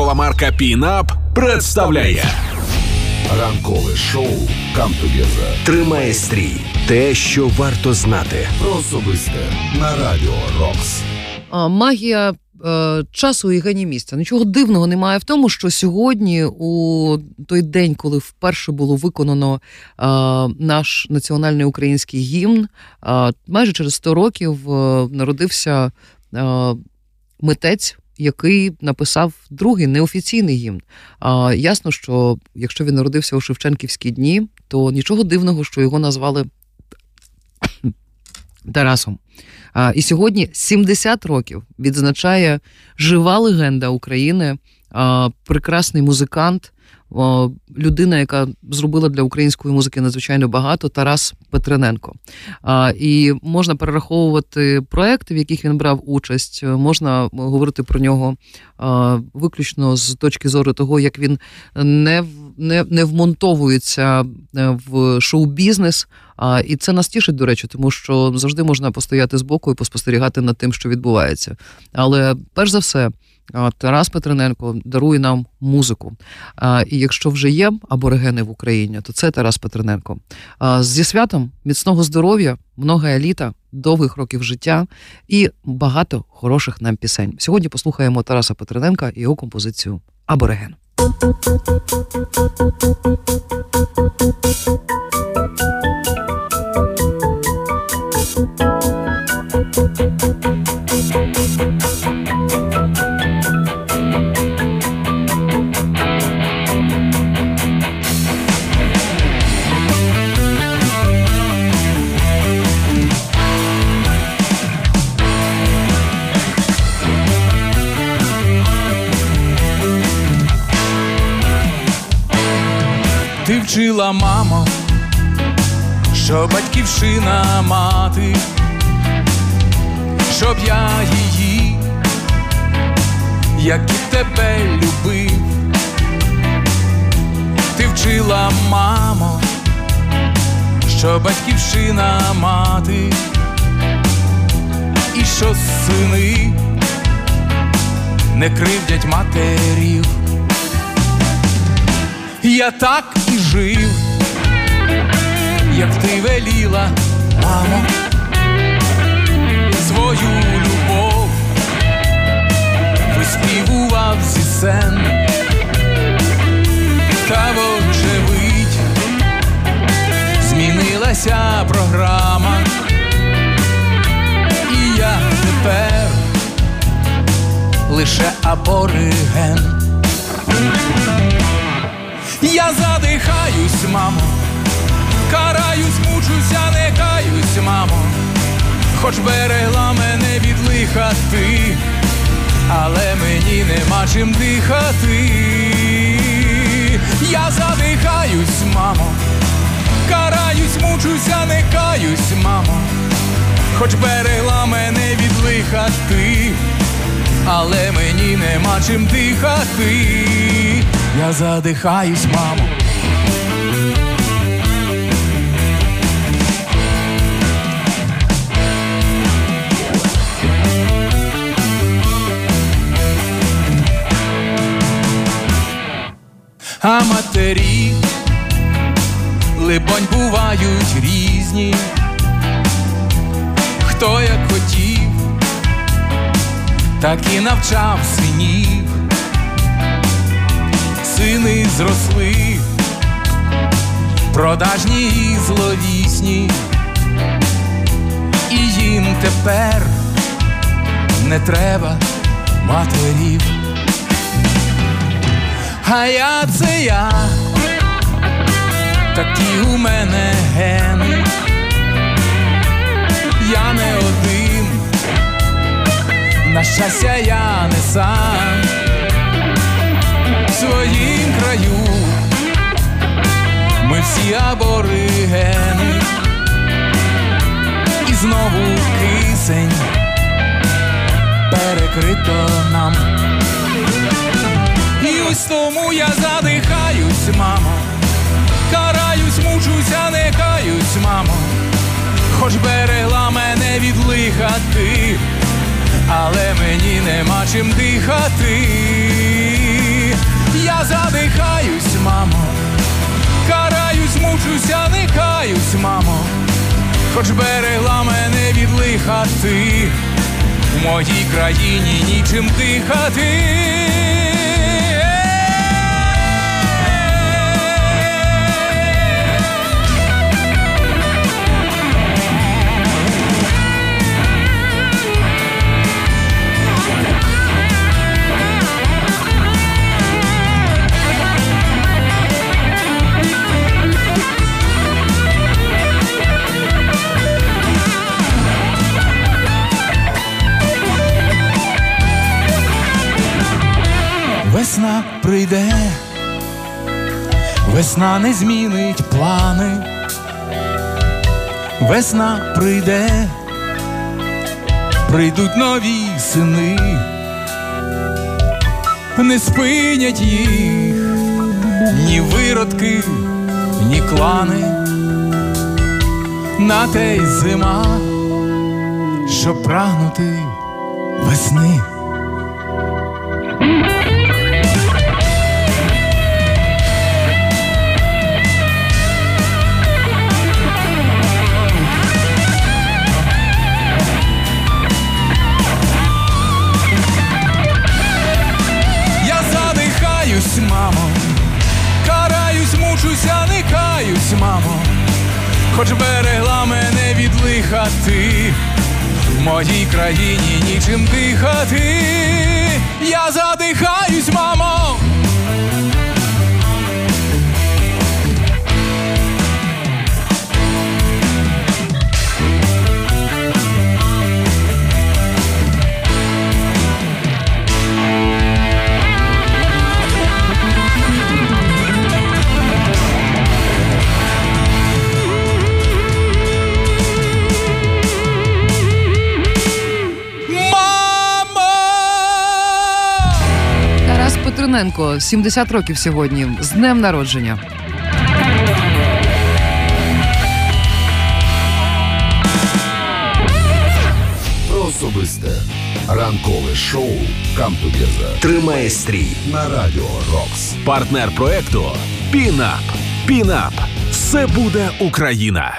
торгова марка Пінап представляє ранкове шоу «Камтугеза». Тримає стрій. Те, що варто знати. Про особисте на радіо Рокс. Магія е, часу і гені місця. Нічого дивного немає в тому, що сьогодні, у той день, коли вперше було виконано е, наш національний український гімн, е, майже через 100 років е, народився е, митець. Який написав другий неофіційний гімн. А, Ясно, що якщо він народився у Шевченківські дні, то нічого дивного, що його назвали Тарасом. А, І сьогодні 70 років відзначає жива легенда України, прекрасний музикант, людина, яка зробила для української музики надзвичайно багато, Тарас Петрененко. І можна перераховувати проекти, в яких він брав участь, можна говорити про нього виключно з точки зору того, як він не не, не вмонтовується е, в шоу-бізнес. А, І це нас тішить, до речі, тому що завжди можна постояти збоку і поспостерігати над тим, що відбувається. Але перш за все, Тарас Петрененко дарує нам музику. І якщо вже є аборигени в Україні, то це Тарас Петрененко. Зі святом міцного здоров'я, много еліта, довгих років життя і багато хороших нам пісень. Сьогодні послухаємо Тараса Петрененка і його композицію Абориген. Ти вчила, мамо, що батьківщина мати, щоб я її, як і тебе любив, ти вчила, мамо, що батьківщина мати, і що сини не кривдять матерів. Я так і жив, як ти веліла, мамо, свою любов виспівував зі сен, та вочевидь змінилася програма, і я тепер лише абориген. Я задихаюсь, мамо, караюсь, мучуся, не каюсь, мамо, хоч берегла мене від лиха ти, але мені нема чим дихати. Я задихаюсь, мамо, караюсь, мучуся, не каюсь, мамо, хоч берегла мене від лиха ти, але мені нема чим дихати. Я задихаюсь, мамо. А матері, либонь, бувають різні, хто як хотів, так і навчав синів сини зросли, продажні і зловісні, і їм тепер не треба матерів. А я це я, такі у мене гени, я не один, на щастя, я не сам краю, ми всі аборигени, і знову кисень перекрито нам. І ось тому я задихаюсь, мамо, караюсь, мучуся, не каюсь, мамо, хоч берегла мене від лиха ти, але мені нема чим дихати. Хоч берегла мене від лиха ти, в моїй країні нічим дихати. Весна прийде, весна не змінить плани, весна прийде, прийдуть нові сини, не спинять їх ні виродки, ні клани, на те й зима, щоб прагнути весни. Хоч берегла мене від лиха ти, в моїй країні нічим дихати. Я задихаюсь, мамо. Тарас 70 років сьогодні. З днем народження. Про особисте ранкове шоу «Come Together» Тримає стрій. на радіо Рокс. Партнер проекту Пінап. Пінап. Все буде Україна.